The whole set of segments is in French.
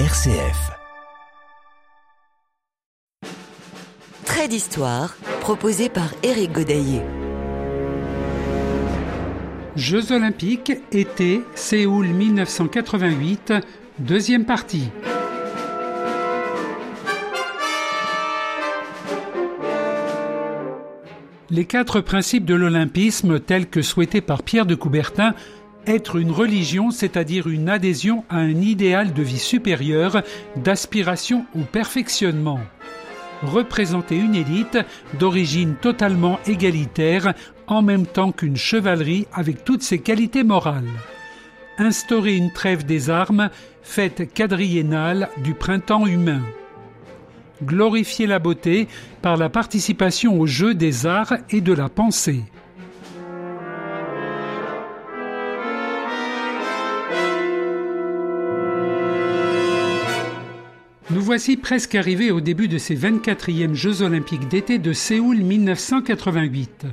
RCF. Trait d'histoire proposé par Éric Godaillé. Jeux olympiques, été, Séoul 1988, deuxième partie. Les quatre principes de l'olympisme tels que souhaités par Pierre de Coubertin être une religion, c'est-à-dire une adhésion à un idéal de vie supérieur, d'aspiration au perfectionnement. Représenter une élite d'origine totalement égalitaire, en même temps qu'une chevalerie avec toutes ses qualités morales. Instaurer une trêve des armes, fête quadriennale du printemps humain. Glorifier la beauté par la participation au jeu des arts et de la pensée. Voici presque arrivés au début de ces 24e Jeux olympiques d'été de Séoul 1988.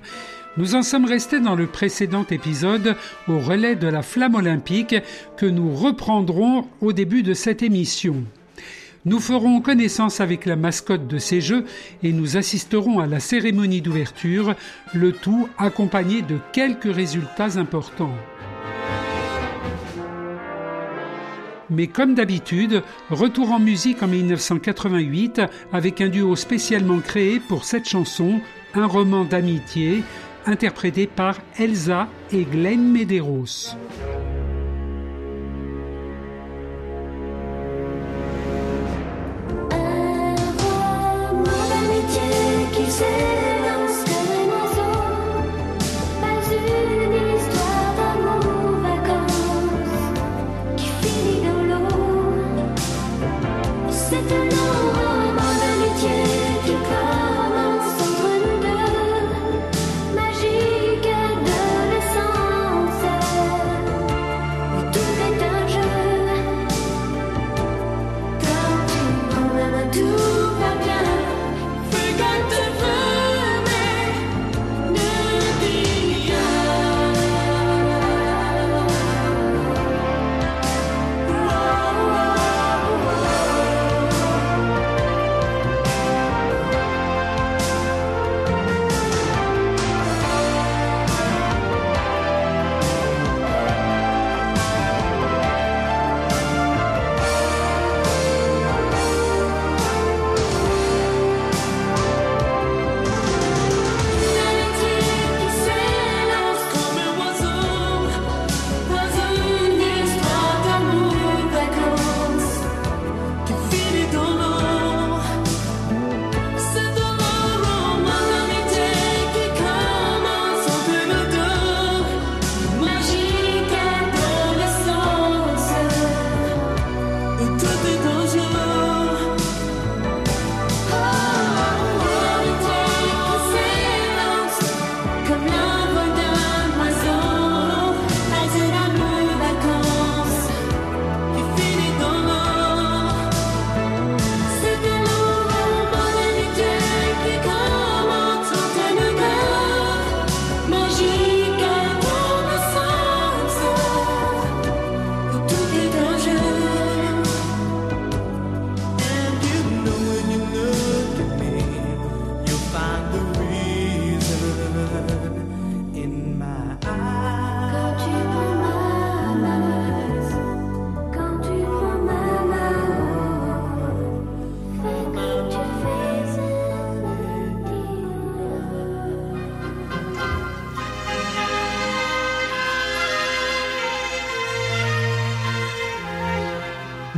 Nous en sommes restés dans le précédent épisode au relais de la flamme olympique que nous reprendrons au début de cette émission. Nous ferons connaissance avec la mascotte de ces Jeux et nous assisterons à la cérémonie d'ouverture, le tout accompagné de quelques résultats importants. Mais comme d'habitude, retour en musique en 1988 avec un duo spécialement créé pour cette chanson, un roman d'amitié, interprété par Elsa et Glenn Medeiros.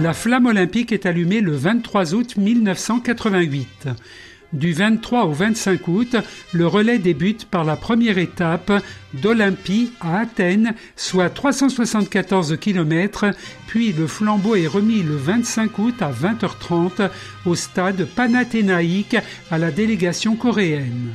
La flamme olympique est allumée le 23 août 1988. Du 23 au 25 août, le relais débute par la première étape d'Olympie à Athènes, soit 374 km, puis le flambeau est remis le 25 août à 20h30 au stade panathénaïque à la délégation coréenne.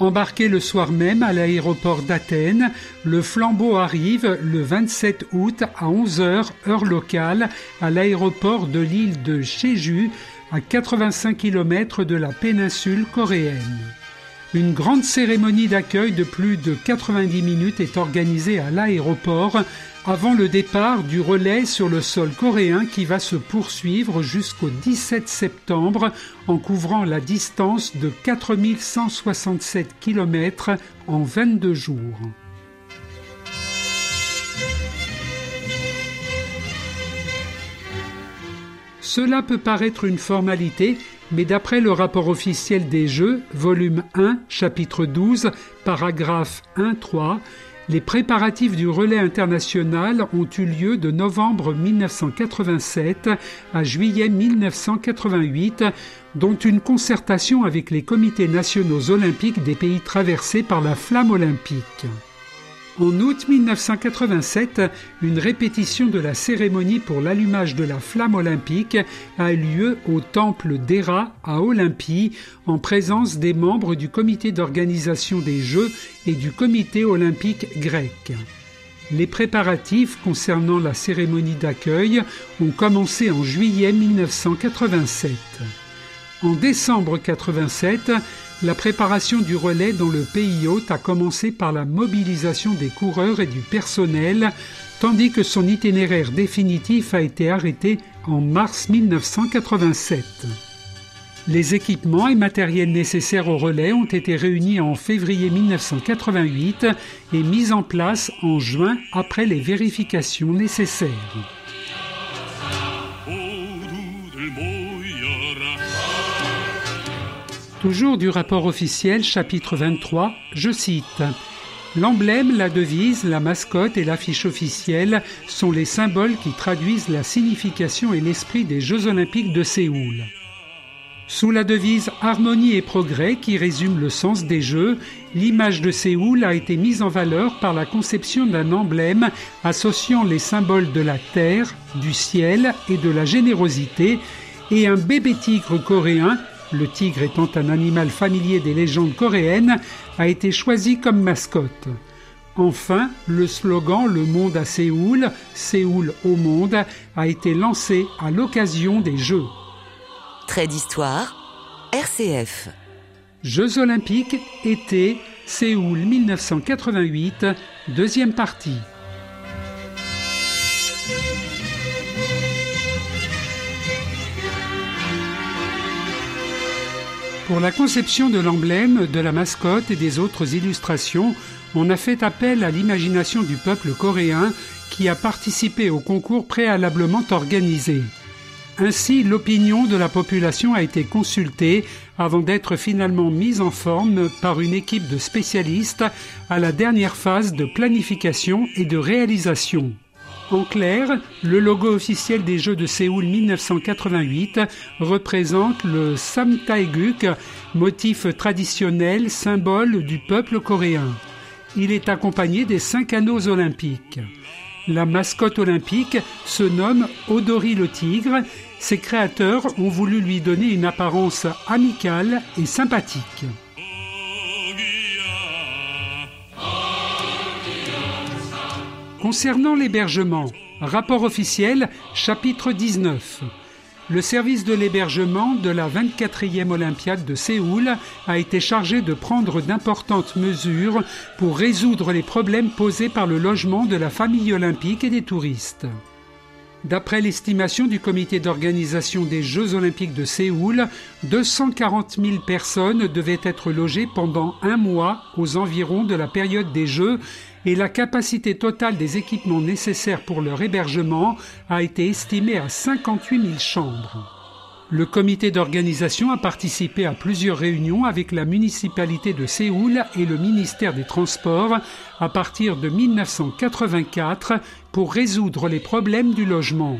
Embarqué le soir même à l'aéroport d'Athènes, le flambeau arrive le 27 août à 11h heure locale à l'aéroport de l'île de Jeju à 85 km de la péninsule coréenne. Une grande cérémonie d'accueil de plus de 90 minutes est organisée à l'aéroport avant le départ du relais sur le sol coréen qui va se poursuivre jusqu'au 17 septembre en couvrant la distance de 4167 km en 22 jours. Cela peut paraître une formalité, mais d'après le rapport officiel des Jeux, volume 1, chapitre 12, paragraphe 1-3, les préparatifs du relais international ont eu lieu de novembre 1987 à juillet 1988, dont une concertation avec les comités nationaux olympiques des pays traversés par la flamme olympique. En août 1987, une répétition de la cérémonie pour l'allumage de la flamme olympique a eu lieu au temple d'Héra à Olympie en présence des membres du comité d'organisation des Jeux et du comité olympique grec. Les préparatifs concernant la cérémonie d'accueil ont commencé en juillet 1987. En décembre 1987, la préparation du relais dans le pays hôte a commencé par la mobilisation des coureurs et du personnel, tandis que son itinéraire définitif a été arrêté en mars 1987. Les équipements et matériels nécessaires au relais ont été réunis en février 1988 et mis en place en juin après les vérifications nécessaires. Toujours du rapport officiel, chapitre 23, je cite L'emblème, la devise, la mascotte et l'affiche officielle sont les symboles qui traduisent la signification et l'esprit des Jeux olympiques de Séoul. Sous la devise Harmonie et progrès qui résume le sens des Jeux, l'image de Séoul a été mise en valeur par la conception d'un emblème associant les symboles de la terre, du ciel et de la générosité et un bébé tigre coréen le tigre étant un animal familier des légendes coréennes, a été choisi comme mascotte. Enfin, le slogan Le monde à Séoul, Séoul au monde, a été lancé à l'occasion des Jeux. Trait d'histoire, RCF. Jeux olympiques, été, Séoul 1988, deuxième partie. Pour la conception de l'emblème, de la mascotte et des autres illustrations, on a fait appel à l'imagination du peuple coréen qui a participé au concours préalablement organisé. Ainsi, l'opinion de la population a été consultée avant d'être finalement mise en forme par une équipe de spécialistes à la dernière phase de planification et de réalisation. En clair, le logo officiel des Jeux de Séoul 1988 représente le Samtaeguk, motif traditionnel, symbole du peuple coréen. Il est accompagné des cinq anneaux olympiques. La mascotte olympique se nomme Odori le tigre. Ses créateurs ont voulu lui donner une apparence amicale et sympathique. Concernant l'hébergement, rapport officiel, chapitre 19. Le service de l'hébergement de la 24e Olympiade de Séoul a été chargé de prendre d'importantes mesures pour résoudre les problèmes posés par le logement de la famille olympique et des touristes. D'après l'estimation du comité d'organisation des Jeux olympiques de Séoul, 240 000 personnes devaient être logées pendant un mois aux environs de la période des Jeux et la capacité totale des équipements nécessaires pour leur hébergement a été estimée à 58 000 chambres. Le comité d'organisation a participé à plusieurs réunions avec la municipalité de Séoul et le ministère des Transports à partir de 1984 pour résoudre les problèmes du logement.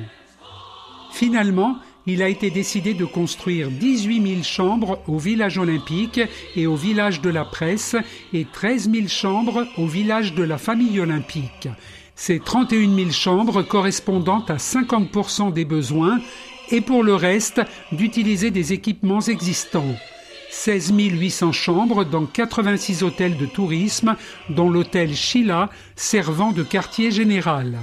Finalement, il a été décidé de construire 18 000 chambres au village olympique et au village de la presse et 13 000 chambres au village de la famille olympique. Ces 31 000 chambres correspondant à 50% des besoins et pour le reste d'utiliser des équipements existants. 16 800 chambres dans 86 hôtels de tourisme, dont l'hôtel Sheila servant de quartier général.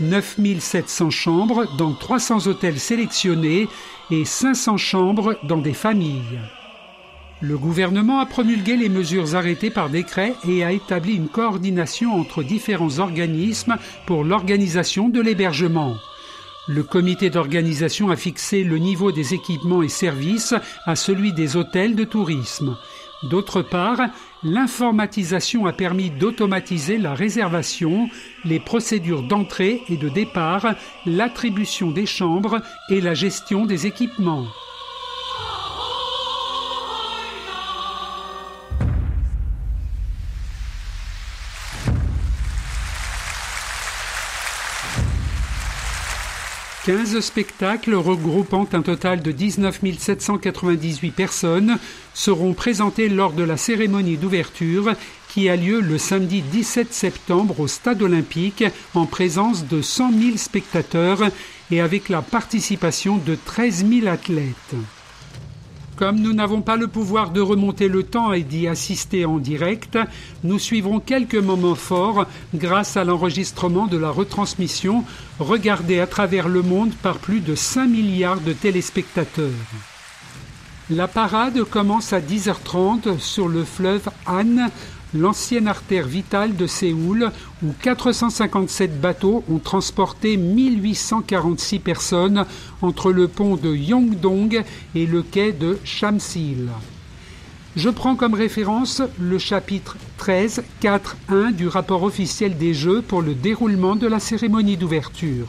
9 700 chambres dans 300 hôtels sélectionnés et 500 chambres dans des familles. Le gouvernement a promulgué les mesures arrêtées par décret et a établi une coordination entre différents organismes pour l'organisation de l'hébergement. Le comité d'organisation a fixé le niveau des équipements et services à celui des hôtels de tourisme. D'autre part, l'informatisation a permis d'automatiser la réservation, les procédures d'entrée et de départ, l'attribution des chambres et la gestion des équipements. 15 spectacles regroupant un total de 19 798 personnes seront présentés lors de la cérémonie d'ouverture qui a lieu le samedi 17 septembre au Stade olympique en présence de 100 000 spectateurs et avec la participation de 13 000 athlètes. Comme nous n'avons pas le pouvoir de remonter le temps et d'y assister en direct, nous suivrons quelques moments forts grâce à l'enregistrement de la retransmission regardée à travers le monde par plus de 5 milliards de téléspectateurs. La parade commence à 10h30 sur le fleuve Han l'ancienne artère vitale de Séoul, où 457 bateaux ont transporté 1846 personnes entre le pont de Yongdong et le quai de Shamsil. Je prends comme référence le chapitre 13, 4.1 du rapport officiel des Jeux pour le déroulement de la cérémonie d'ouverture.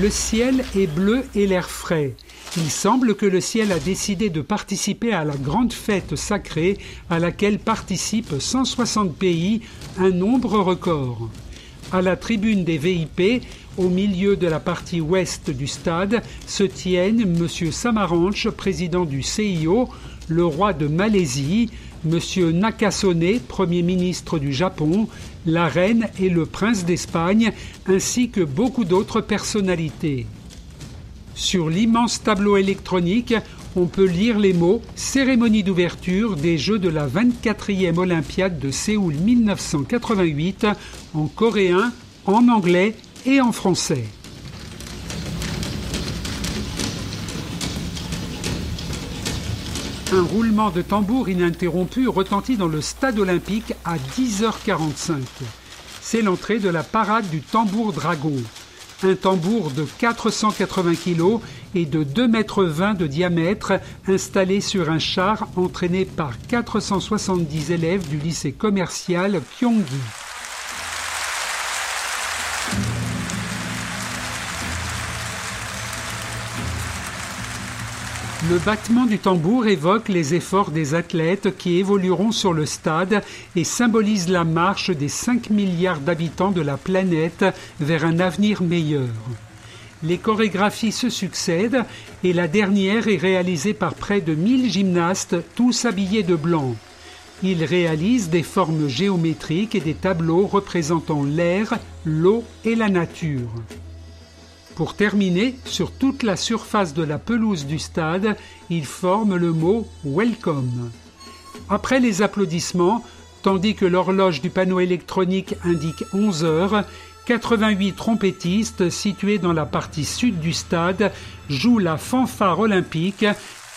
Le ciel est bleu et l'air frais. Il semble que le ciel a décidé de participer à la grande fête sacrée à laquelle participent 160 pays, un nombre record. À la tribune des VIP, au milieu de la partie ouest du stade, se tiennent M. Samaranch, président du CIO, le roi de Malaisie, M. Nakasone, Premier ministre du Japon, la reine et le prince d'Espagne, ainsi que beaucoup d'autres personnalités. Sur l'immense tableau électronique, on peut lire les mots Cérémonie d'ouverture des Jeux de la 24e Olympiade de Séoul 1988 en coréen, en anglais et en français. Un roulement de tambour ininterrompu retentit dans le stade olympique à 10h45. C'est l'entrée de la parade du tambour dragon. Un tambour de 480 kg et de 2,20 mètres de diamètre installé sur un char entraîné par 470 élèves du lycée commercial Pyonggi. Le battement du tambour évoque les efforts des athlètes qui évolueront sur le stade et symbolise la marche des 5 milliards d'habitants de la planète vers un avenir meilleur. Les chorégraphies se succèdent et la dernière est réalisée par près de 1000 gymnastes, tous habillés de blanc. Ils réalisent des formes géométriques et des tableaux représentant l'air, l'eau et la nature. Pour terminer, sur toute la surface de la pelouse du stade, il forme le mot Welcome. Après les applaudissements, tandis que l'horloge du panneau électronique indique 11 heures, 88 trompettistes situés dans la partie sud du stade jouent la fanfare olympique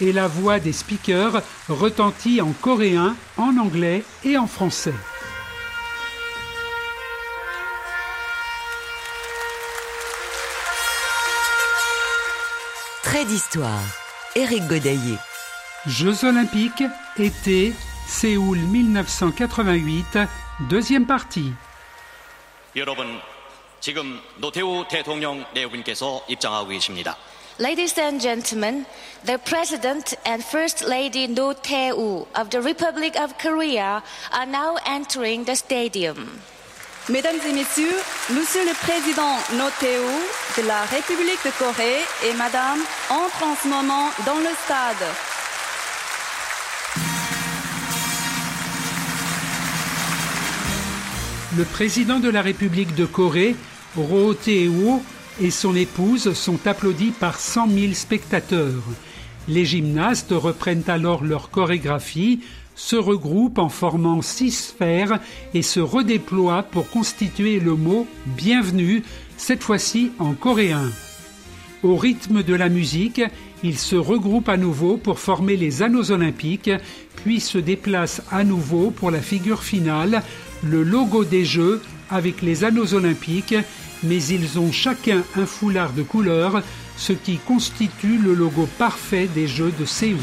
et la voix des speakers retentit en coréen, en anglais et en français. D'histoire. Éric Godaillé. Jeux olympiques, été, Séoul 1988, deuxième partie. Ladies and gentlemen, the President and First Lady No Tae-woo of the Republic of Korea are now entering the stadium. Mesdames et messieurs, Monsieur le Président Noteo de la République de Corée et Madame entrent en ce moment dans le stade. Le président de la République de Corée, Roh Tae-woo, et son épouse sont applaudis par 100 000 spectateurs. Les gymnastes reprennent alors leur chorégraphie, se regroupent en formant six sphères et se redéploient pour constituer le mot bienvenue, cette fois-ci en coréen. Au rythme de la musique, ils se regroupent à nouveau pour former les anneaux olympiques, puis se déplacent à nouveau pour la figure finale, le logo des Jeux avec les anneaux olympiques, mais ils ont chacun un foulard de couleur, ce qui constitue le logo parfait des Jeux de Séoul.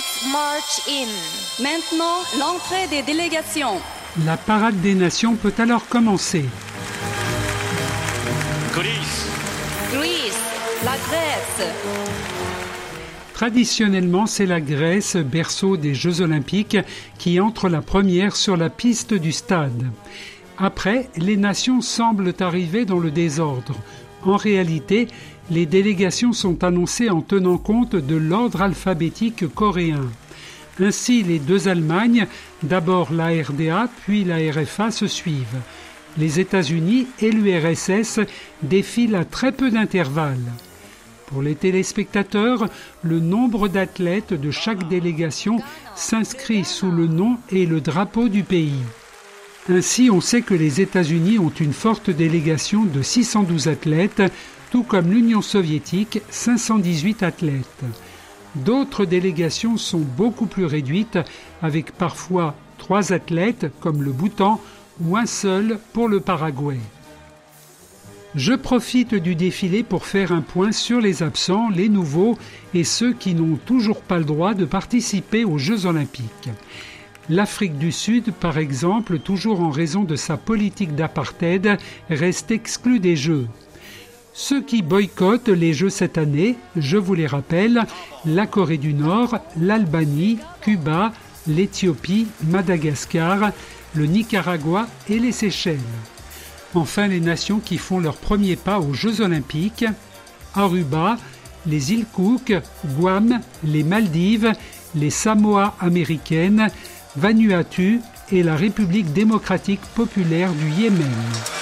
Athletes march in. Maintenant, l'entrée des délégations. La parade des nations peut alors commencer. Greece. La Grèce. Traditionnellement, c'est la Grèce, berceau des Jeux olympiques, qui entre la première sur la piste du stade. Après, les nations semblent arriver dans le désordre. En réalité, les délégations sont annoncées en tenant compte de l'ordre alphabétique coréen. Ainsi, les deux Allemagnes, d'abord la RDA puis la RFA, se suivent. Les États-Unis et l'URSS défilent à très peu d'intervalle. Pour les téléspectateurs, le nombre d'athlètes de chaque délégation s'inscrit sous le nom et le drapeau du pays. Ainsi, on sait que les États-Unis ont une forte délégation de 612 athlètes, tout comme l'Union soviétique, 518 athlètes. D'autres délégations sont beaucoup plus réduites, avec parfois trois athlètes, comme le Bhoutan, ou un seul pour le Paraguay. Je profite du défilé pour faire un point sur les absents, les nouveaux et ceux qui n'ont toujours pas le droit de participer aux Jeux olympiques. L'Afrique du Sud, par exemple, toujours en raison de sa politique d'apartheid, reste exclue des Jeux. Ceux qui boycottent les Jeux cette année, je vous les rappelle, la Corée du Nord, l'Albanie, Cuba, l'Éthiopie, Madagascar, le Nicaragua et les Seychelles. Enfin, les nations qui font leur premier pas aux Jeux olympiques, Aruba, les îles Cook, Guam, les Maldives, les Samoa américaines, Vanuatu et la République démocratique populaire du Yémen.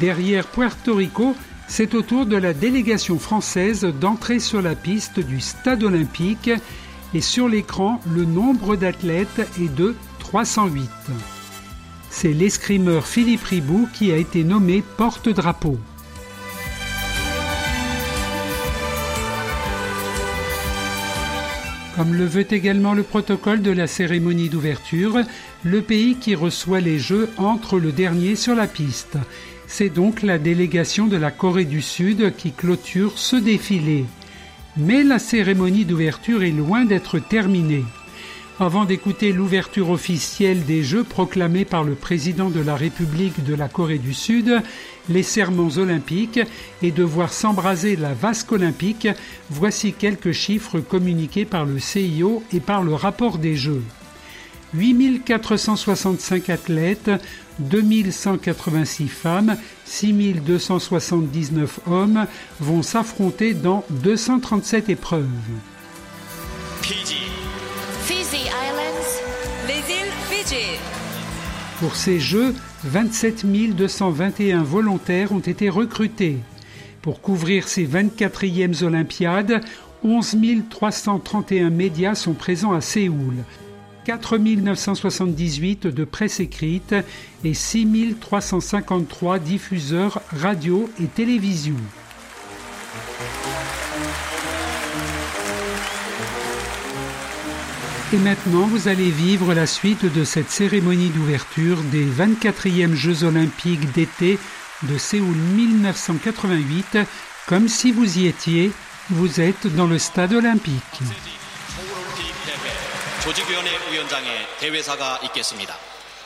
Derrière Puerto Rico, c'est au tour de la délégation française d'entrer sur la piste du stade olympique et sur l'écran, le nombre d'athlètes est de 308. C'est l'escrimeur Philippe Ribou qui a été nommé porte-drapeau. Comme le veut également le protocole de la cérémonie d'ouverture, le pays qui reçoit les Jeux entre le dernier sur la piste. C'est donc la délégation de la Corée du Sud qui clôture ce défilé. Mais la cérémonie d'ouverture est loin d'être terminée. Avant d'écouter l'ouverture officielle des Jeux proclamée par le président de la République de la Corée du Sud, les serments olympiques et de voir s'embraser la vasque olympique, voici quelques chiffres communiqués par le CIO et par le rapport des Jeux. 8465 athlètes, 2186 femmes, 6279 hommes vont s'affronter dans 237 épreuves. Fiji Islands. Les îles Fidji. Pour ces Jeux, 27 221 volontaires ont été recrutés. Pour couvrir ces 24e Olympiades, 11 331 médias sont présents à Séoul. 4 978 de presse écrite et 6 353 diffuseurs radio et télévision. Et maintenant, vous allez vivre la suite de cette cérémonie d'ouverture des 24e Jeux olympiques d'été de Séoul 1988, comme si vous y étiez, vous êtes dans le stade olympique.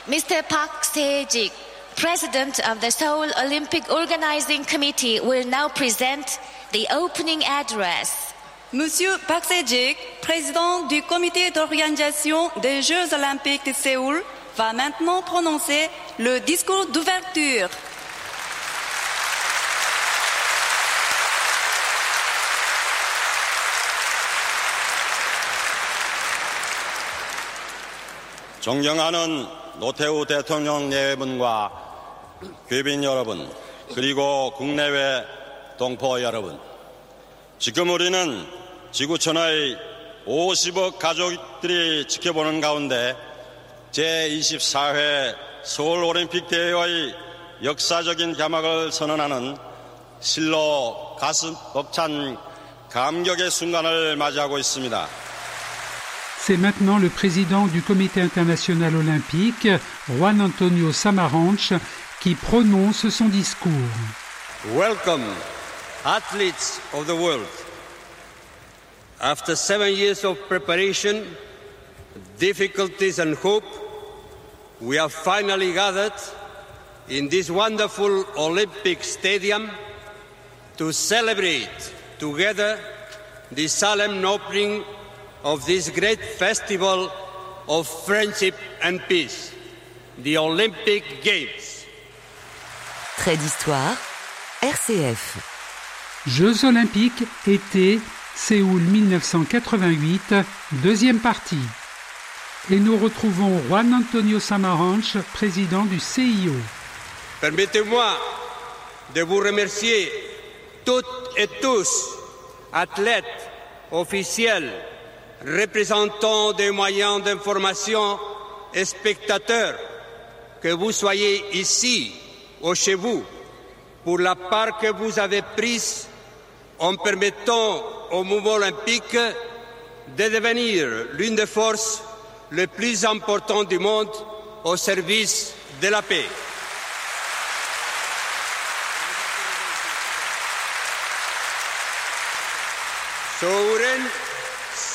Mr. Park Se-jik, President of the Seoul Olympic Organizing Committee, will now present the opening address. Monsieur Park Se-jik, président du comité d'organisation des Jeux olympiques de Séoul, va maintenant prononcer le discours d'ouverture. 존경하는 노태우 대통령 내외분과 귀빈 여러분, 그리고 국내외 동포 여러분. 지금 우리는 지구촌의 50억 가족들이 지켜보는 가운데 제24회 서울올림픽 대회의 역사적인 개막을 선언하는 실로 가슴 벅찬 감격의 순간을 맞이하고 있습니다. C'est maintenant le président du Comité international olympique, Juan Antonio Samaranch, qui prononce son discours. Welcome, athletes of the world. After seven years of preparation, difficulties, and hope, we have finally gathered in this wonderful Olympic stadium to celebrate together the solemn opening of this great festival of friendship and peace, the Olympic Games. Trait d'histoire, RCF. Jeux olympiques, été, Séoul 1988, deuxième partie. Et nous retrouvons Juan Antonio Samaranch, président du CIO. Permettez-moi de vous remercier toutes et tous, athlètes, officiels, représentants des moyens d'information et spectateurs, que vous soyez ici ou chez vous, pour la part que vous avez prise en permettant au mouvement olympique de devenir l'une des forces les plus importantes du monde au service de la paix. 서 울엔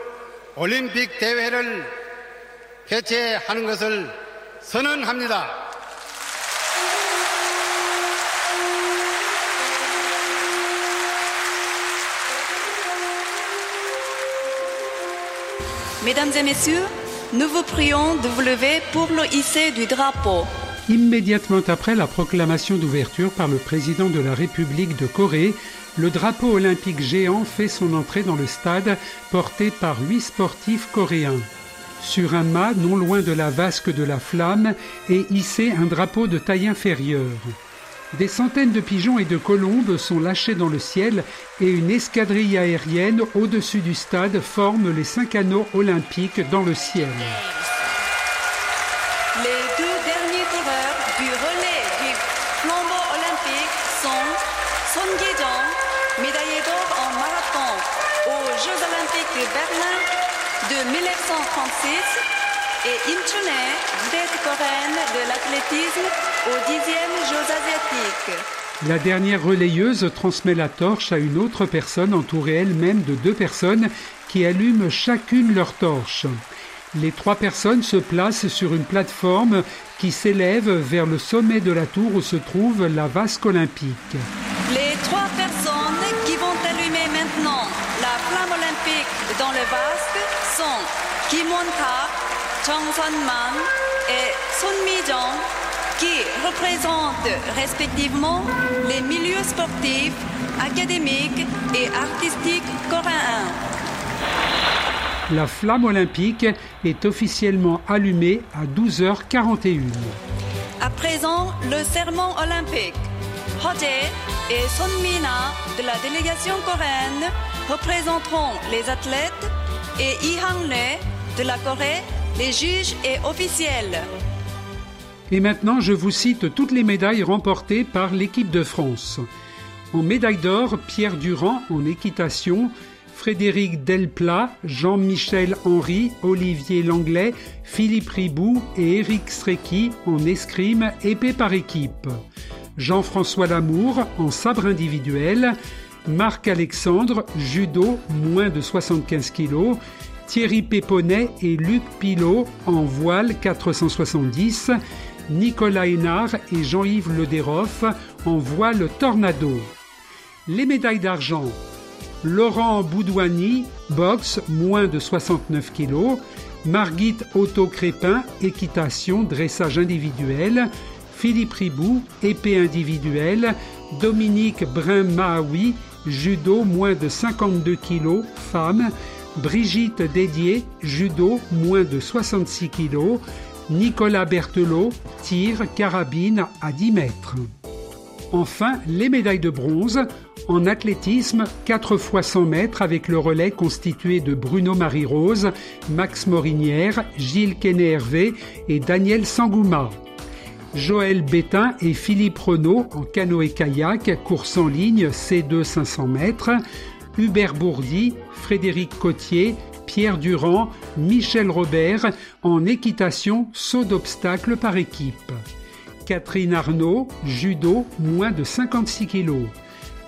올림픽 대회를 개최하는 것을 선언합니다. Mesdames et messieurs, nous vous prions de vous lever pour le hisser du drapeau. Immédiatement après la proclamation d'ouverture par le président de la République de Corée, le drapeau olympique géant fait son entrée dans le stade porté par huit sportifs coréens. Sur un mât non loin de la vasque de la flamme est hissé un drapeau de taille inférieure. Des centaines de pigeons et de colombes sont lâchés dans le ciel et une escadrille aérienne au-dessus du stade forme les cinq anneaux olympiques dans le ciel. Les deux derniers coureurs du relais du flambeau olympique sont Son Gye-jong, médaillé d'or en marathon aux Jeux olympiques de Berlin de 1936 et Chune, vedette coréenne de l'athlétisme aux 10e Jeux asiatiques. La dernière relayeuse transmet la torche à une autre personne entourée elle-même de deux personnes qui allument chacune leur torche. Les trois personnes se placent sur une plateforme qui s'élève vers le sommet de la tour où se trouve la vasque olympique. Les trois personnes vasque sont Kim Won-ka, Chung Sun-man et Son Mi-jong qui représentent respectivement les milieux sportifs, académiques et artistiques coréens. La flamme olympique est officiellement allumée à 12h41. À présent, le serment olympique. Hoje et Son Mina de la délégation coréenne représenteront les athlètes et Lee Hang-le de la Corée, les juges et officiels. Et maintenant, je vous cite toutes les médailles remportées par l'équipe de France. En médaille d'or, Pierre Durand en équitation, Frédéric Delplat, Jean-Michel Henry, Olivier Langlais, Philippe Ribou et Éric Strecky en escrime épée par équipe. Jean-François Lamour en sabre individuel, Marc Alexandre, judo, moins de 75 kg, Thierry Péponnet et Luc Pilot en voile 470, Nicolas Hénard et Jean-Yves Lederoff en voile Tornado. Les médailles d'argent. Laurent Boudouani, boxe, moins de 69 kg. Margit Otto-Crépin, équitation, dressage individuel. Philippe Ribou, épée individuelle. Dominique Brin-Mahaoui, judo, moins de 52 kg, femme. Brigitte Dédier, judo, moins de 66 kg. Nicolas Berthelot, tir, carabine à 10 mètres. Enfin, les médailles de bronze. En athlétisme, 4 fois 100 mètres avec le relais constitué de Bruno Marie-Rose, Max Morinière, Gilles Quenet-Hervé et Daniel Sangouma. Joël Bétain et Philippe Renault en canoë-kayak, course en ligne C2 500 mètres. Hubert Bourdi, Frédéric Cotier, Pierre Durand, Michel Robert en équitation saut d'obstacle par équipe. Catherine Arnaud, judo, moins de 56 kg.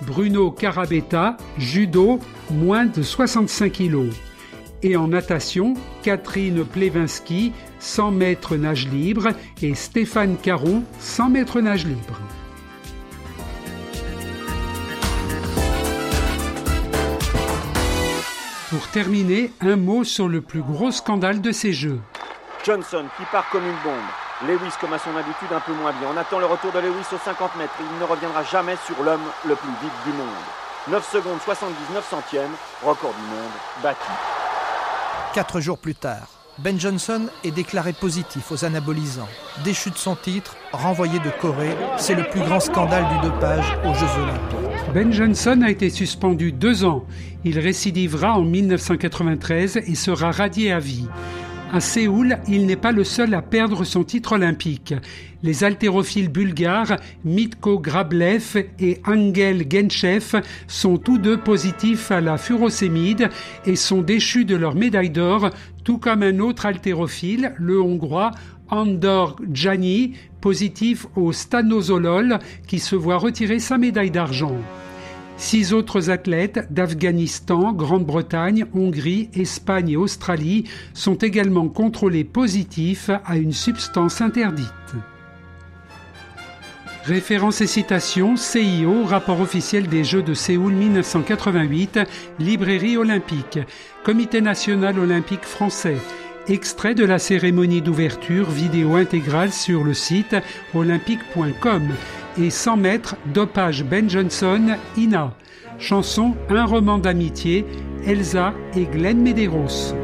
Bruno Carabetta, judo, moins de 65 kg. Et en natation, Catherine Plevinski, 100 mètres nage libre, et Stéphane Caron, 100 mètres nage libre. Pour terminer, un mot sur le plus gros scandale de ces Jeux. Johnson qui part comme une bombe. Lewis, comme à son habitude, un peu moins bien. On attend le retour de Lewis aux 50 mètres. Il ne reviendra jamais sur l'homme le plus vite du monde. 9 secondes 79 centièmes, record du monde, battu. Quatre jours plus tard, Ben Johnson est déclaré positif aux anabolisants. Déchu de son titre, renvoyé de Corée, c'est le plus grand scandale du dopage aux Jeux Olympiques. Ben Johnson a été suspendu deux ans. Il récidivera en 1993 et sera radié à vie. À Séoul, il n'est pas le seul à perdre son titre olympique. Les haltérophiles bulgares Mitko Grablev et Angel Genchev sont tous deux positifs à la furosémide et sont déchus de leur médaille d'or, tout comme un autre haltérophile, le hongrois Andor Jani, positif au stanozolol, qui se voit retirer sa médaille d'argent. Six autres athlètes d'Afghanistan, Grande-Bretagne, Hongrie, Espagne et Australie sont également contrôlés positifs à une substance interdite. Référence et citation CIO, rapport officiel des Jeux de Séoul 1988, Librairie olympique, Comité national olympique français, extrait de la cérémonie d'ouverture vidéo intégrale sur le site olympique.com et 100 mètres dopage Ben Johnson, Ina. Chanson Un roman d'amitié, Elsa et Glenn Medeiros.